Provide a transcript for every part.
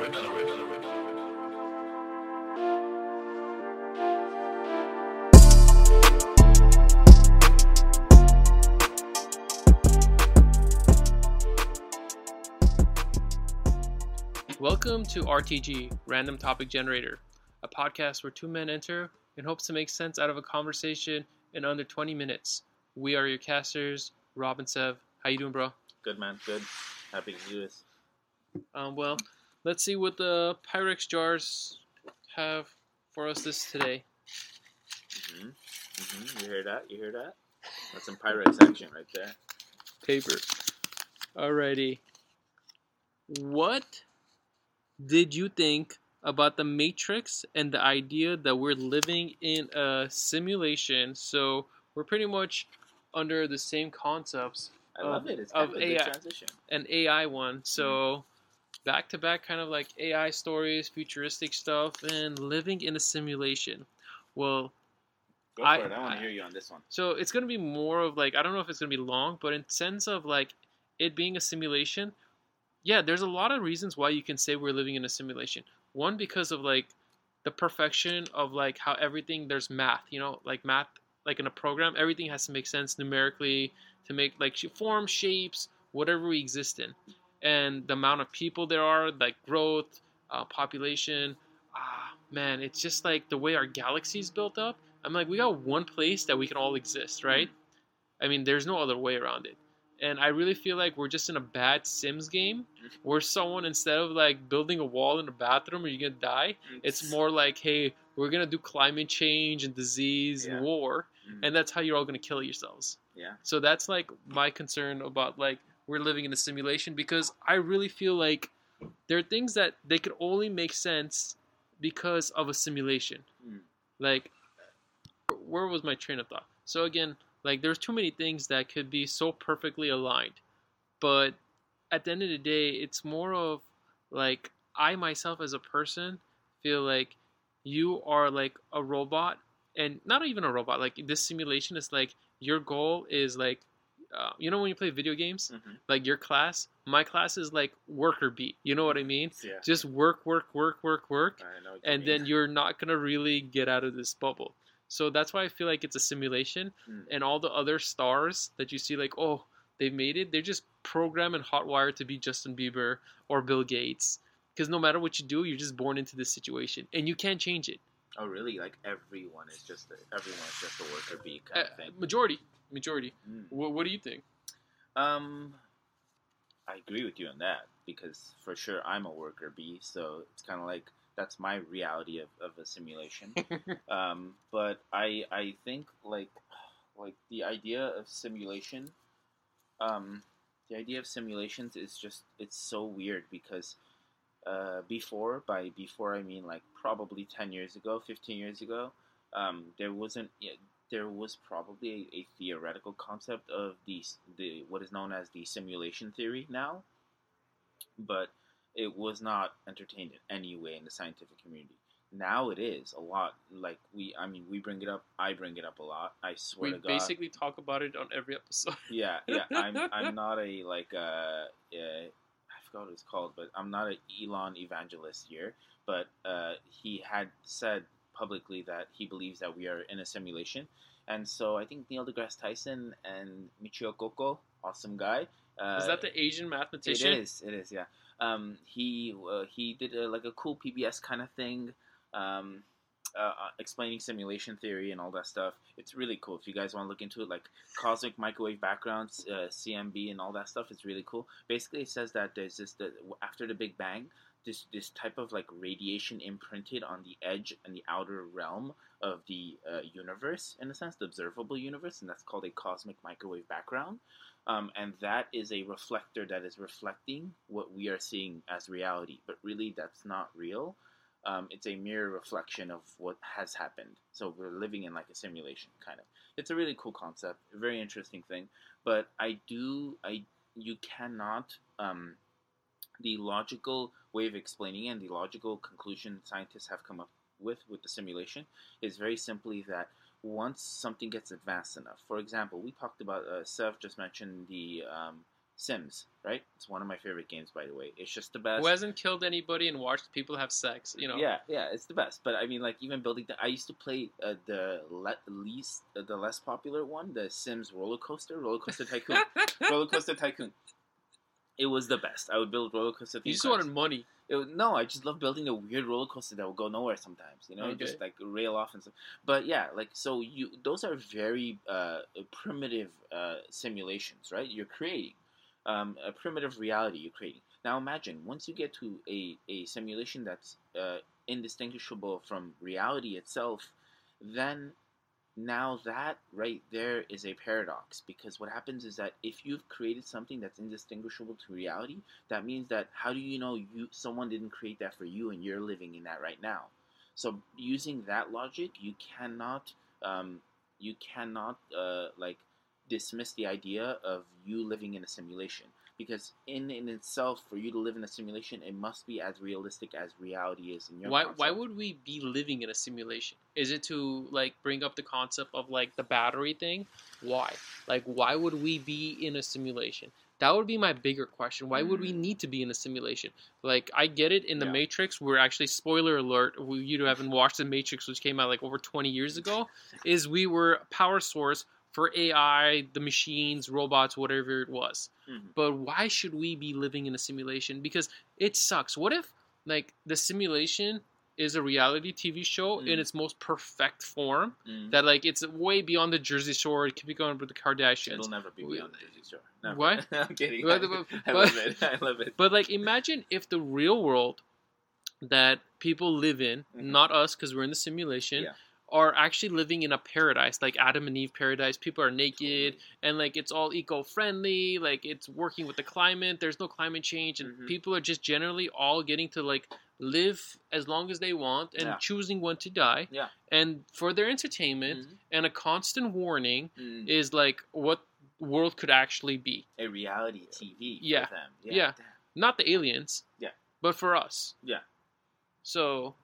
Welcome to RTG, Random Topic Generator, a podcast where two men enter in hopes to make sense out of a conversation in under 20 minutes. We are your casters, Rob and Sev. How you doing, bro? Good man, good. Happy to do this. Um, well, let's see what the Pyrex jars have for us this today. hmm hmm You hear that? You hear that? That's some Pyrex action right there. Paper. Alrighty. What did you think about the Matrix and the idea that we're living in a simulation? So we're pretty much under the same concepts I Of- love it. It's kind of a good AI. transition. an AI one. So back to back, kind of like AI stories, futuristic stuff, and living in a simulation. Well, Go I- it. I want to hear you on this one. so it's gonna be more of like I don't know if it's gonna be long, but in sense of like it being a simulation, yeah, there's a lot of reasons why you can say we're living in a simulation. One because of like the perfection of like how everything there's math, you know, like math like in a program, everything has to make sense numerically to make like form shapes, whatever we exist in, and the amount of people there are, like growth, uh, population. Ah, man, it's just like the way our galaxy's built up. I'm like, we got one place that we can all exist, right? I mean, there's no other way around it. And I really feel like we're just in a bad Sims game where someone, instead of like building a wall in a bathroom or you're to die, it's more like, hey, we're to do climate change and disease Yeah. and war. Mhm. And that's how you're all to kill yourselves. yeah. So that's like my concern about like we're living in a simulation because I really feel like there are things that they could only make sense because of a simulation. Mm. Like where was my train of thought? So again, like there's too many things that could be so perfectly aligned. But at the end of the day, it's more of like I myself as a person feel like you are like a robot and not even a robot like this simulation is like your goal is like uh, you know when you play video games Mhm. like your class my class is like worker beat you know what i mean Yeah. just work work work work work I know what you and mean. then you're not gonna really get out of this bubble so that's why i feel like it's a simulation Mm. and all the other stars that you see like oh they've made it they're just programmed and hotwired to be justin bieber or bill gates because no matter what you do you're just born into this situation and you can't change it Oh, really? Like everyone is just a, everyone is just a worker bee uh, kind of thing. majority majority Mm. what, what do you think Um, I agree with you on that because for sure I'm a worker bee, so it's kind of like that's my reality of, of a simulation. um, but I I think like like the idea of simulation, um, the idea of simulations is just it's so weird because uh, before by before I mean like probably ten years ago, fifteen years ago, um, there wasn't there was probably a, a theoretical concept of the the what is known as the simulation theory now, but it was not entertained in any way in the scientific community. Now it is a lot. Like we, I mean, we bring it up. I bring it up a lot. I swear we to God. basically talk about it on every episode Yeah, yeah. I'm I'm not a like uh, uh forgot what it's called, but I'm not an Elon evangelist here. But uh, he had said publicly that he believes that we are in a simulation, and so I think Neil deGrasse Tyson and Michio Kaku, awesome guy. Uh, is that the asian mathematician is. It is. Yeah. Um, he uh, he did a, like a cool PBS kind of thing, um, uh, uh, explaining simulation theory and all that stuff. It's really cool. If you guys want to look into it, like cosmic microwave backgrounds, uh, CMB, and all that stuff, it's really cool. Basically, it says that there's this that after the Big Bang, this this type of like radiation imprinted on the edge and the outer realm of the uh, universe, in a sense, the observable universe, and that's called a cosmic microwave background um, and that is a reflector that is reflecting what we are seeing as reality. But really, that's not real. Um, it's a mirror reflection of what has happened. So we're living in like a simulation, kind of. It's a really cool concept, a very interesting thing. But I do, I you cannot. Um, the logical way of explaining it and the logical conclusion scientists have come up with with the simulation is very simply that once something gets advanced enough. For example, we talked about uh, Sev just mentioned the um, Sims, right? It's one of my favorite games, by the way. It's just the best. Who hasn't killed anybody and watched people have sex? You know. Yeah, yeah, it's the best. But I mean, like even building. The, I used to play uh, the le- least, uh, the less popular one, the Sims Roller Coaster, Roller Coaster Tycoon, Roller Coaster Tycoon. It was the best. I would build roller coaster. you just parks. wanted money. Was, no, I just love building a weird roller coaster that will go nowhere sometimes. You know, Okay. just like rail off and stuff. But yeah, like so you those are very uh, primitive uh, simulations, right? You're creating um, a primitive reality. You're creating. Now imagine once you get to a, a simulation that's uh, indistinguishable from reality itself, then now that right there is a paradox because what happens is that if you've created something that's indistinguishable to reality that means that how do you know you someone didn't create that for you and you're living in that right now so using that logic you cannot um, you cannot uh, like dismiss the idea of you living in a simulation because in in itself for you to live in a simulation it must be as realistic as reality is in your Why? concept. Why would we be living in a simulation? Is it to like bring up the concept of like the battery thing? Why? Like, why would we be in a simulation? That would be my bigger question. Why would we Mm. need to be in a simulation? Like, I get it in the Yeah. Matrix. We're actually spoiler alert. We, you haven't watched the Matrix, which came out like over twenty years ago. Is we were power source for AI, the machines, robots, whatever it was. Mhm. But why should we be living in a simulation? Because it sucks. What if like the simulation is a reality TV show in Mm. its most perfect form? Mm. That like it's way beyond the Jersey Shore. It could be going with the Kardashians. It'll never be beyond the Jersey Shore. Never. What? I'm kidding. But- I, but- I love it. I love it. But like, imagine if the real world that people live in, Mhm. not us, because we're in the simulation, Yeah. Are actually living in a paradise, like Adam and Eve paradise. People are naked, and like it's all eco-friendly. Like it's working with the climate. There's no climate change, and Mhm. people are just generally all getting to like live as long as they want and Yeah. choosing when to die. Yeah. And for their entertainment, Mhm. and a constant warning Mm. is like what world could actually be. a reality TV Yeah. for them. Yeah. damn. not the aliens. Yeah. But for us. Yeah. So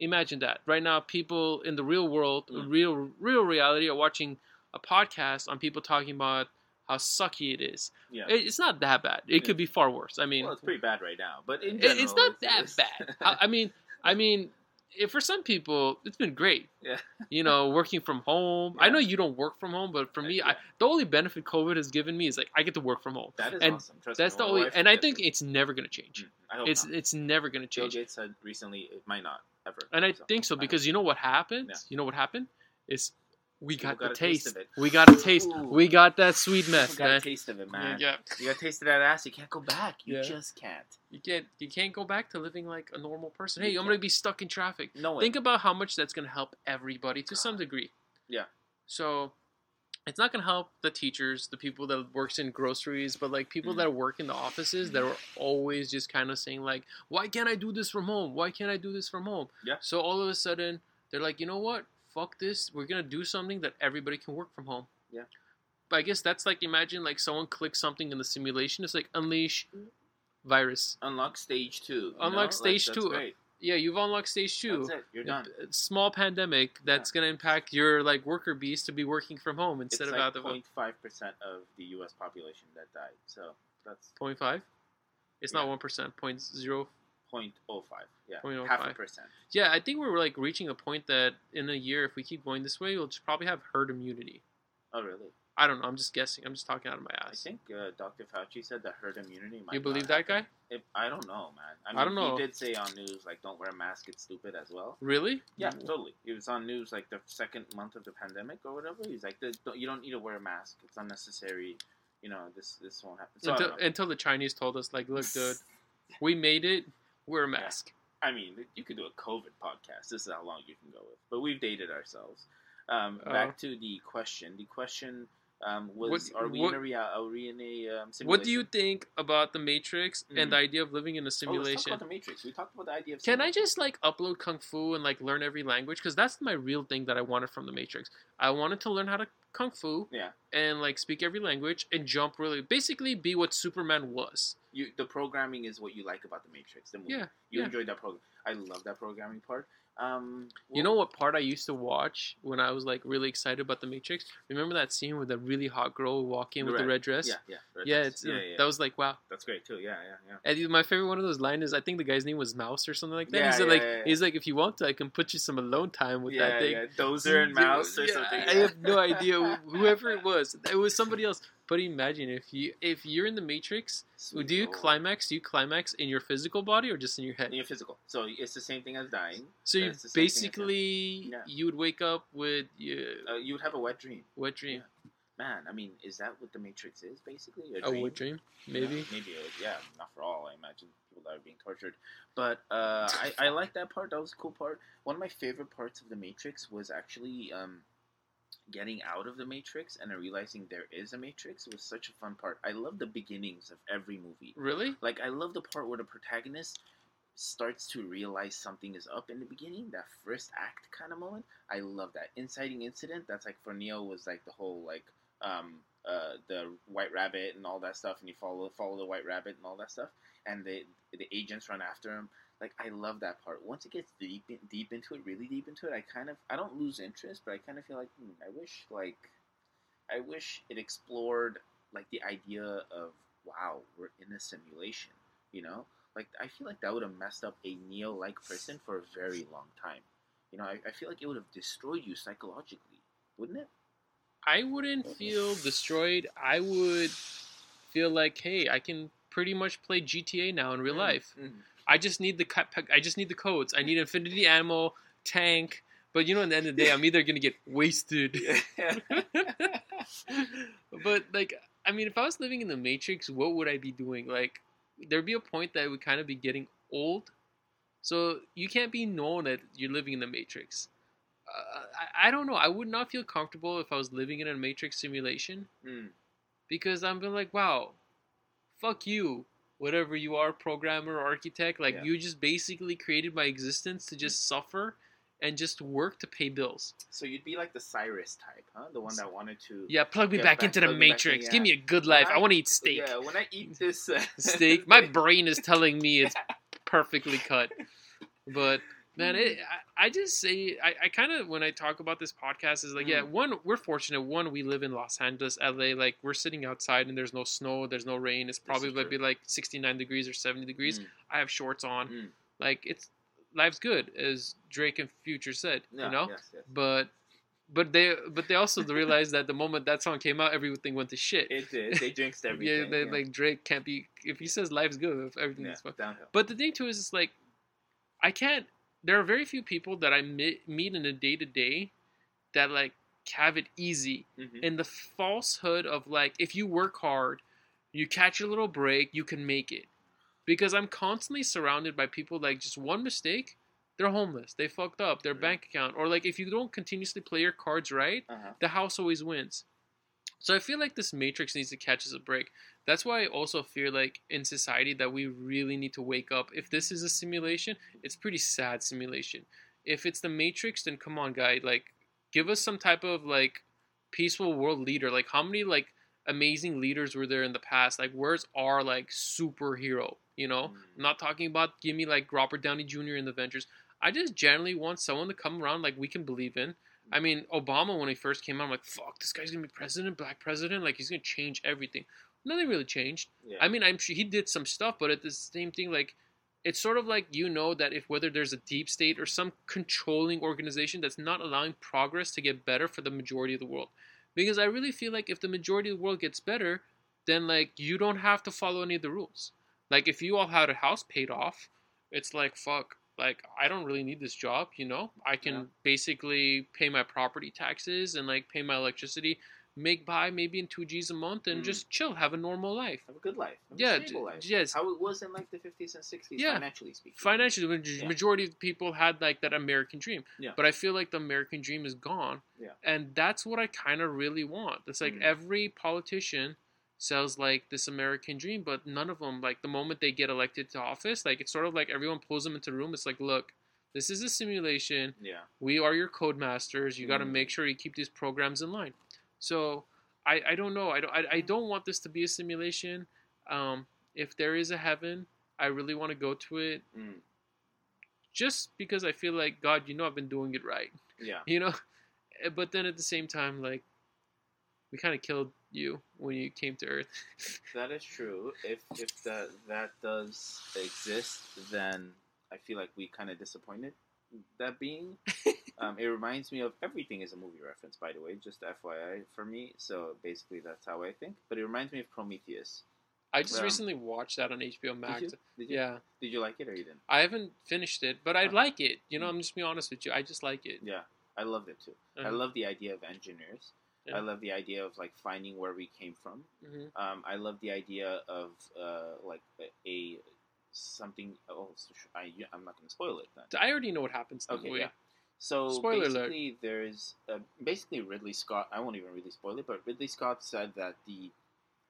imagine that. Right now people in the real world, Mm. real real reality are watching a podcast on people talking about how sucky it is. Yeah. It- It's not that bad. It Yeah. could be far worse. I mean well, it's pretty bad right now, but in general, it's not that it's- bad. I, I mean I mean if for some people it's been great. Yeah. You know, working from home. I know you don't work from home, but for me, Yeah. I, the only benefit COVID has given me is like I get to work from home. that is and awesome. Trust That's me, the only, and I think it. it's never gonna change. Mm, I hope It's not. it's never gonna Bill change. Gates said recently it might not ever. And I think so because you know what happened? Yeah. You know what happened? Is we got, got the a taste taste. of it. We got a taste. Ooh. We got that sweet mess. You meth, got a taste of it, man. Yeah, You got a taste of that ass. You can't go back. You Yeah. just can't. you can't you can't go back to living like a normal person. You Hey, I'm gonna be stuck in traffic. No way. Think about how much that's gonna help everybody to some degree. Yeah. So it's not gonna help the teachers, the people that works in groceries, but like people Mhm. that work in the offices that are always just kind of saying like, why can't I do this from home? Why can't I do this from home? Yeah. So all of a sudden they're like, you know what? Fuck this. We're gonna do something that everybody can work from home. Yeah. But I guess that's like imagine like someone clicks something in the simulation. It's like unleash virus. Unlock stage two. Unlock know? Stage that's two. Great. Yeah, you've unlocked stage two. That's it. You're done. A small pandemic that's gonna impact your like worker bees to be working from home It's instead of like out of 0.5 percent of the U.S. population that died. So that's point 0.5. It's Yeah. not one percent. Point zero. 0.05. Yeah, 0.05. half a percent. Yeah, I think we're like reaching a point that in a year, if we keep going this way, we'll just probably have herd immunity. Oh, really? I don't know. I'm just guessing. I'm just talking out of my ass. I think uh, Dr. Fauci said that herd immunity might. You believe that guy? If, I don't know, man. I, mean, I don't know. He did say on news like, "Don't wear a mask; it's stupid" as well. Really? Yeah, totally. It was on news like the second month of the pandemic or whatever. He's like, don't- "You don't need to wear a mask; it's unnecessary." You know, this this won't happen. So until, until the Chinese told us, like, look, dude, we made it. Wear a mask. I mean, you could do a COVID podcast. This is how long you can go with. But we've dated ourselves. Um, Oh. back to the question. The question um, was: What- Are we what- in a rea- Are we in a um, simulation? What do you think about the Matrix Mhm. and the idea of living in a Oh, simulation? about the Matrix. We talked about the idea of. Can I just like upload kung fu and like learn every language? Because that's my real thing that I wanted from the Matrix. I wanted to learn how to kung fu Yeah. and like speak every language and jump really, basically be what Superman was. You, the programming is what you like about the Matrix. The movie. Yeah, You yeah. enjoyed that program. I love that programming part. Um, You know what part I used to watch when I was like really excited about the Matrix? Remember that scene with the really hot girl walking with the red dress? Yeah, yeah, red yeah, dress. it's yeah, yeah. that was like wow. That's great too. Yeah, yeah, yeah. And my favorite one of those lines is I think the guy's name was Mouse or something like that. Yeah, he's yeah, like yeah, he's like if you want to, I can put you some alone time with that thing. yeah. Dozer and Mouse or something. I have no idea wh- whoever it was. It was somebody else. But imagine if you if you're in the Matrix, Sweet do you Lord. climax? Do you climax in your physical body or just in your head? in your physical? So it's the same thing as dying. So you It's the same thing as that. basically Yeah. you would wake up with your Uh, you would have a wet dream. wet dream. Man, I mean, is that what the Matrix is basically? A wet dream, maybe. Yeah, maybe. uh, Yeah, not for all. I imagine people that are being tortured. But uh, I, I like that part. That was a cool part. One of my favorite parts of the Matrix was actually um, getting out of the Matrix and realizing there is a Matrix. Was such a fun part. I love the beginnings of every movie. Really? Like I love the part where the protagonist starts to realize something is up in the beginning, that first act kind of moment. I love that. Inciting incident, that's like for Neo was like the whole like um uh the white rabbit and all that stuff and you follow follow the white rabbit and all that stuff and the the agents run after him. Like I love that part. Once it gets deep in, deep into it, really deep into it, I kind of I don't lose interest, but I kind of feel like hmm, I wish like I wish it explored like the idea of wow, we're in a simulation, you know? Like I feel like that would have messed up a Neo like person for a very long time. You know, I, I feel like it would have destroyed you psychologically, wouldn't it? I wouldn't feel destroyed. I would feel like, hey, I can pretty much play GTA now in real life. Mm. I just need the cut. I just need the codes. I need infinity Animal, tank. But you know, at the end of the day, I'm either gonna get wasted. but like, I mean, if I was living in the Matrix, what would I be doing? Like, there'd be a point that I would kind of be getting old. So you can't be known that you're living in the Matrix. Uh, I, I don't know. I would not feel comfortable if I was living in a Matrix simulation Mm. because I'm like, wow, fuck you, whatever you are, programmer, architect. Like Yeah. you just basically created my existence to just suffer and just work to pay bills. So you'd be like the Cyrus type, huh? The one that wanted to Yeah, plug me back, back- into the plug me back in, Matrix. yeah. Give me a good life. I, I- want to eat steak. Yeah, when I eat this uh, Steak. My brain is telling me it's perfectly cut. But man, it, I, I just say I, I kind of when I talk about this podcast is like, yeah, Mm. one we're fortunate. One we live in Los Angeles, LA. Like we're sitting outside and there's no snow, there's no rain. It's probably is might be like 69 degrees or 70 degrees. Mm. I have shorts on. Mm. Like it's life's good, as Drake and Future said. Yeah, you know, yes, yes. but. But they, but they also realized that the moment that song came out, everything went to shit. It did. They jinxed yeah, everything. they, like Drake can't be. If he says life's good, if everything yeah, is fine. downhill. But the thing too is, it's like I can't. There are very few people that I meet, meet in a day to day that like have it easy. Mhm. And the falsehood of like, if you work hard, you catch a little break, you can make it. Because I'm constantly surrounded by people like just one mistake, they're homeless, they fucked up their Mhm. bank account, or like if you don't continuously play your cards right, Uh-huh. the house always wins. So I feel like this matrix needs to catch us a break. That's why I also feel like in society that we really need to wake up. If this is a simulation, it's pretty sad simulation. If it's the matrix, then come on, guy, like give us some type of like peaceful world leader. Like how many like amazing leaders were there in the past? Like where's our like superhero? You know, Mm. I'm not talking about give me like Robert Downey Jr. in the Avengers. I just generally want someone to come around like we can believe in. I mean, Obama when he first came out, I'm like, fuck, this guy's gonna be president, black president, like he's gonna change everything. Nothing really changed. Yeah. I mean, I'm sure he did some stuff, but at the same thing, like, it's sort of like you know that if whether there's a deep state or some controlling organization that's not allowing progress to get better for the majority of the world. Because I really feel like if the majority of the world gets better, then like you don't have to follow any of the rules. Like if you all had a house paid off, it's like fuck. Like I don't really need this job, you know. I can Yeah. basically pay my property taxes and like pay my electricity, make by maybe in two G's a month, and Mm. just chill, have a normal life. have a good life. Have Yeah, life. yes. How it was in like the 50s and 60s, Yeah. financially speaking. Financially, the Yeah. majority of people had like that American dream. Yeah. But I feel like the American dream is gone. Yeah. And that's what I kind of really want. It's like Mm. every politician sells like this American dream, but none of them, like the moment they get elected to office, like it's sort of like everyone pulls them into a room. It's like, look, this is a simulation. Yeah. We are your code masters. You got to Mm. make sure you keep these programs in line. So I, I don't know. I don't, I, I don't want this to be a simulation. Um, if there is a heaven, I really want to go to it Mm. just because I feel like God, you know, I've been doing it right, Yeah. you know. Eh, But then at the same time, like we kind of killed you when you came to Earth. That is true. If if that that does exist, then I feel like we kind of disappointed that being. um, it reminds me of everything is a movie reference, by the way, just FYI for me. So basically, that's how I think. But it reminds me of Prometheus. I just Um, recently watched that on HBO Max. Did you? Did you? Yeah, Did you like it or you didn't? I haven't finished it, but I Huh. like it. You know, I'm just being honest with you. I just like it. Yeah, I loved it too. I Uh-huh. love the idea of engineers. Yeah. I love the idea of like finding where we came from. hmm Um, I love the idea of uh, like a, a something. Oh, so sh- I, I'm not going to spoil it then. I already know what happens. Okay, movie. yeah. So Spoiler alert. basically, there's uh, basically Ridley Scott. I won't even really spoil it, but Ridley Scott said that the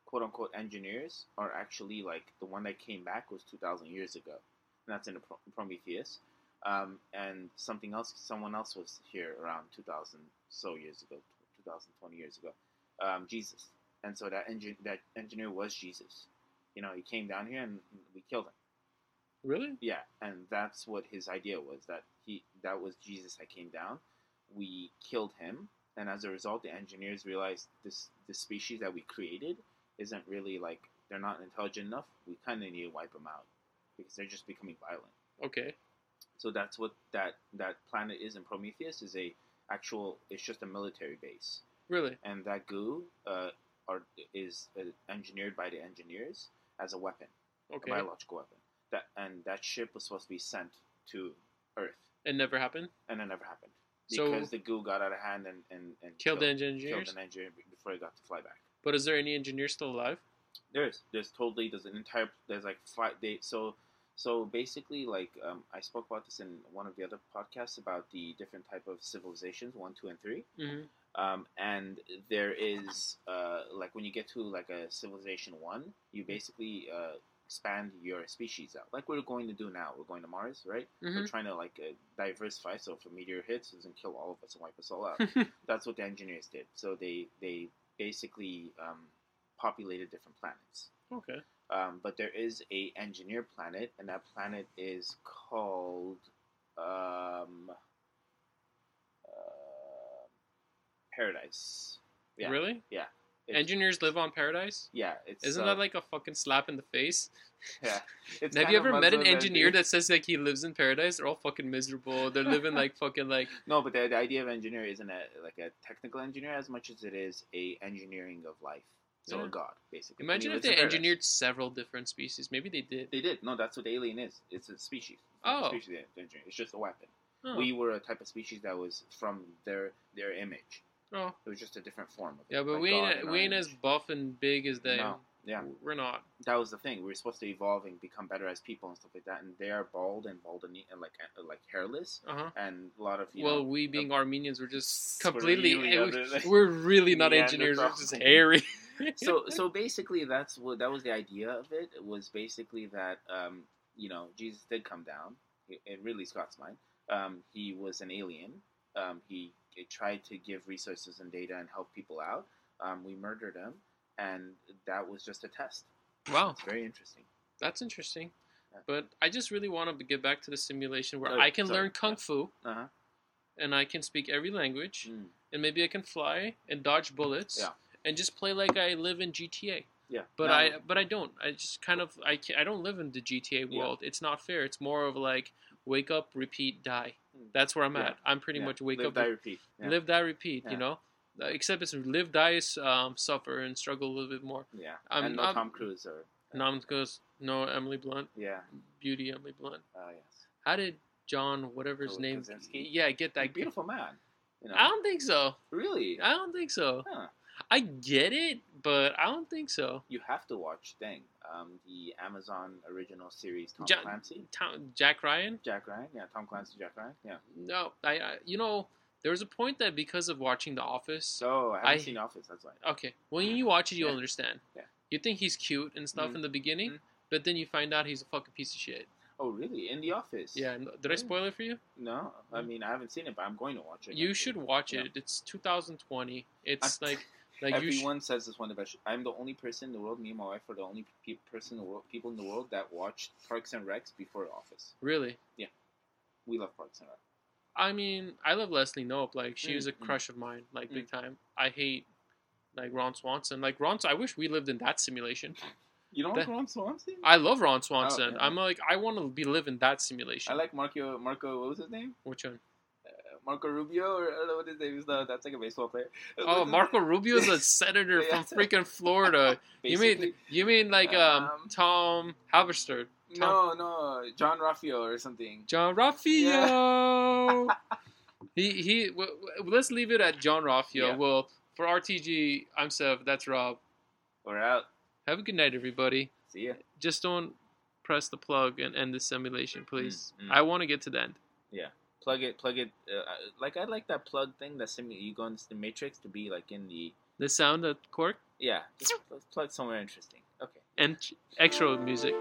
quote unquote engineers are actually like the one that came back was 2,000 years ago, and that's in the Pro- Prometheus. Um, and something else, someone else was here around 2,000 so years ago, 2,020 years ago, um, Jesus. And so that engine, that engineer was Jesus. You know, he came down here and we killed him. Really? Yeah, and that's what his idea was that he that was Jesus that came down. We killed him, and as a result, the engineers realized this the species that we created isn't really like they're not intelligent enough. We kind of need to wipe them out because they're just becoming violent. Okay. So that's what that that planet is in Prometheus is a actual. It's just a military base, Really? and that goo uh, are is uh, engineered by the engineers as a weapon Okay. a biological weapon. That and that ship was supposed to be sent to Earth, It never happened. and it never happened So- because the goo got out of hand and and, and Killed the engineers. killed engineers. an engineer before he got to fly back. But is there any engineer still alive? There's there's totally there's an entire there's like five they so so basically like um, I spoke about this in one of the other podcasts about the different type of civilizations one two and three. Hmm um, and there is uh, like when you get to like a civilization one you basically uh, expand your species out. Like we're going to do now we're going to Mars right? Hmm we're trying to like uh, diversify so if a meteor hits it doesn't kill all of us and wipe us all out. That's what the engineers did. So they they basically um, populated different planets. Okay. Um, but there is a engineer planet and that planet is called um, uh, paradise yeah Really? It's- Engineers live on Paradise? yeah it's Isn't uh, that like a fucking slap in the face? yeah it's Have you ever met an engineer engineer. that says like he lives in paradise? They're all fucking miserable. They're living like fucking like no but the, the idea of engineer isn't a like a technical engineer as much as it is a engineering of life so Yeah. a god basically Imagine if they engineered several different species. Maybe they did. They did. No, that's what the alien is. It's a species. It's not a Oh. species. It's just a weapon. Oh. We were a type of species that was from their their image. oh. It was just a different form of it. Yeah, but like we ain't we ain't as buff and big as they. No. Yeah, We're not. that was the thing. We were supposed to evolve and become better as people and stuff like that. And they are bald and bald and, and like like hairless Uh huh. and a lot of you Well, know. we being Armenians, we're just We're completely. really eh, other than- we're really not engineers. We're just hairy. so so basically that's what that was the idea of it. It was basically that um, you know Jesus did come down in Ridley Scott's mind. Um, he was an alien. Um, he, he tried to give resources and data and help people out. Um, we murdered him, and that was just a test. Wow, It's very interesting. that's interesting. Yeah. But I just really want to get back to the simulation where Oh, I can sorry. learn kung fu Uh huh. and I can speak every language Mm. and maybe I can fly and dodge bullets Yeah. And just play like I live in GTA. Yeah. But I but I don't. I just kind of I I don't live in the GTA Yeah. world. It's not fair. It's more of like wake up, repeat, die. Mm. That's where I'm Yeah. at. I'm pretty yeah. much wake Live, up, die, repeat. Yeah. live, die, repeat. Yeah. You know, except it's live, die, um, suffer, and struggle a little bit more. Yeah. I'm- and no I'm- Tom Cruise or Nom goes no Emily Blunt, yeah. beauty Emily Blunt. Uh, yes. How did John whatever his Oh, name? Krasinski? Yeah, get That that. beautiful man. You know. I don't think so. really. I don't think so. Huh. I get it, but I don't think so. You have to watch Thing, um, the Amazon original series Tom Ja- Clancy. Tom, Jack Ryan. Jack Ryan, yeah, Tom Clancy, Jack Ryan, yeah. No, I, I you know there was a point that because of watching The Office. So I haven't I- seen Office. That's why. Okay, when you watch it, you'll Yeah. understand. Yeah. You think he's cute and stuff Mhm. in the beginning, Mhm. but then you find out he's a fucking piece of shit. Oh, really? In the Office? Yeah. Did I spoil it for you? No, I mean I haven't seen it, but I'm going to watch it. You should watch Yeah. it. It's 2020. It's I- like like you. Sh- Everyone says this one of the best. I'm the only person in the world. Me and my wife are the only pe- person in the world, people in the world that watched Parks and Recs before Office. really? Yeah. We love Parks and Rec. I mean, I love Leslie Knope. Like she was a Mm, mm. crush of mine, like big time. I hate like Ron Swanson. Like Ron, I wish we lived in that simulation. You don't That- like Ron Swanson? I love Ron Swanson. yeah. I'm like, I want to be living that simulation. I like Marco. Marco, what was his name? Which one? Marco Rubio, or I don't know what his name is. The, that's like a baseball player. Oh, Marco name? Rubio's a senator Yeah. from freaking Florida. You mean you mean like um, Um, Tom Halberstad, No, no, Jean-Ralphio or something. Jean-Ralphio? he he. W- w- let's leave it at Jean-Ralphio. Yeah. Well, for RTG, I'm Sev. That's Rob. We're out. Have a good night, everybody. See ya. Just don't press the plug and end the simulation, please. Mm, mm. I want to get to the end. Plug it. Plug it. Uh, uh, like I like that plug thing. That simu- you go into the matrix to be like in the The sound of cork yeah. Just let's plug somewhere interesting. Okay. and extra music.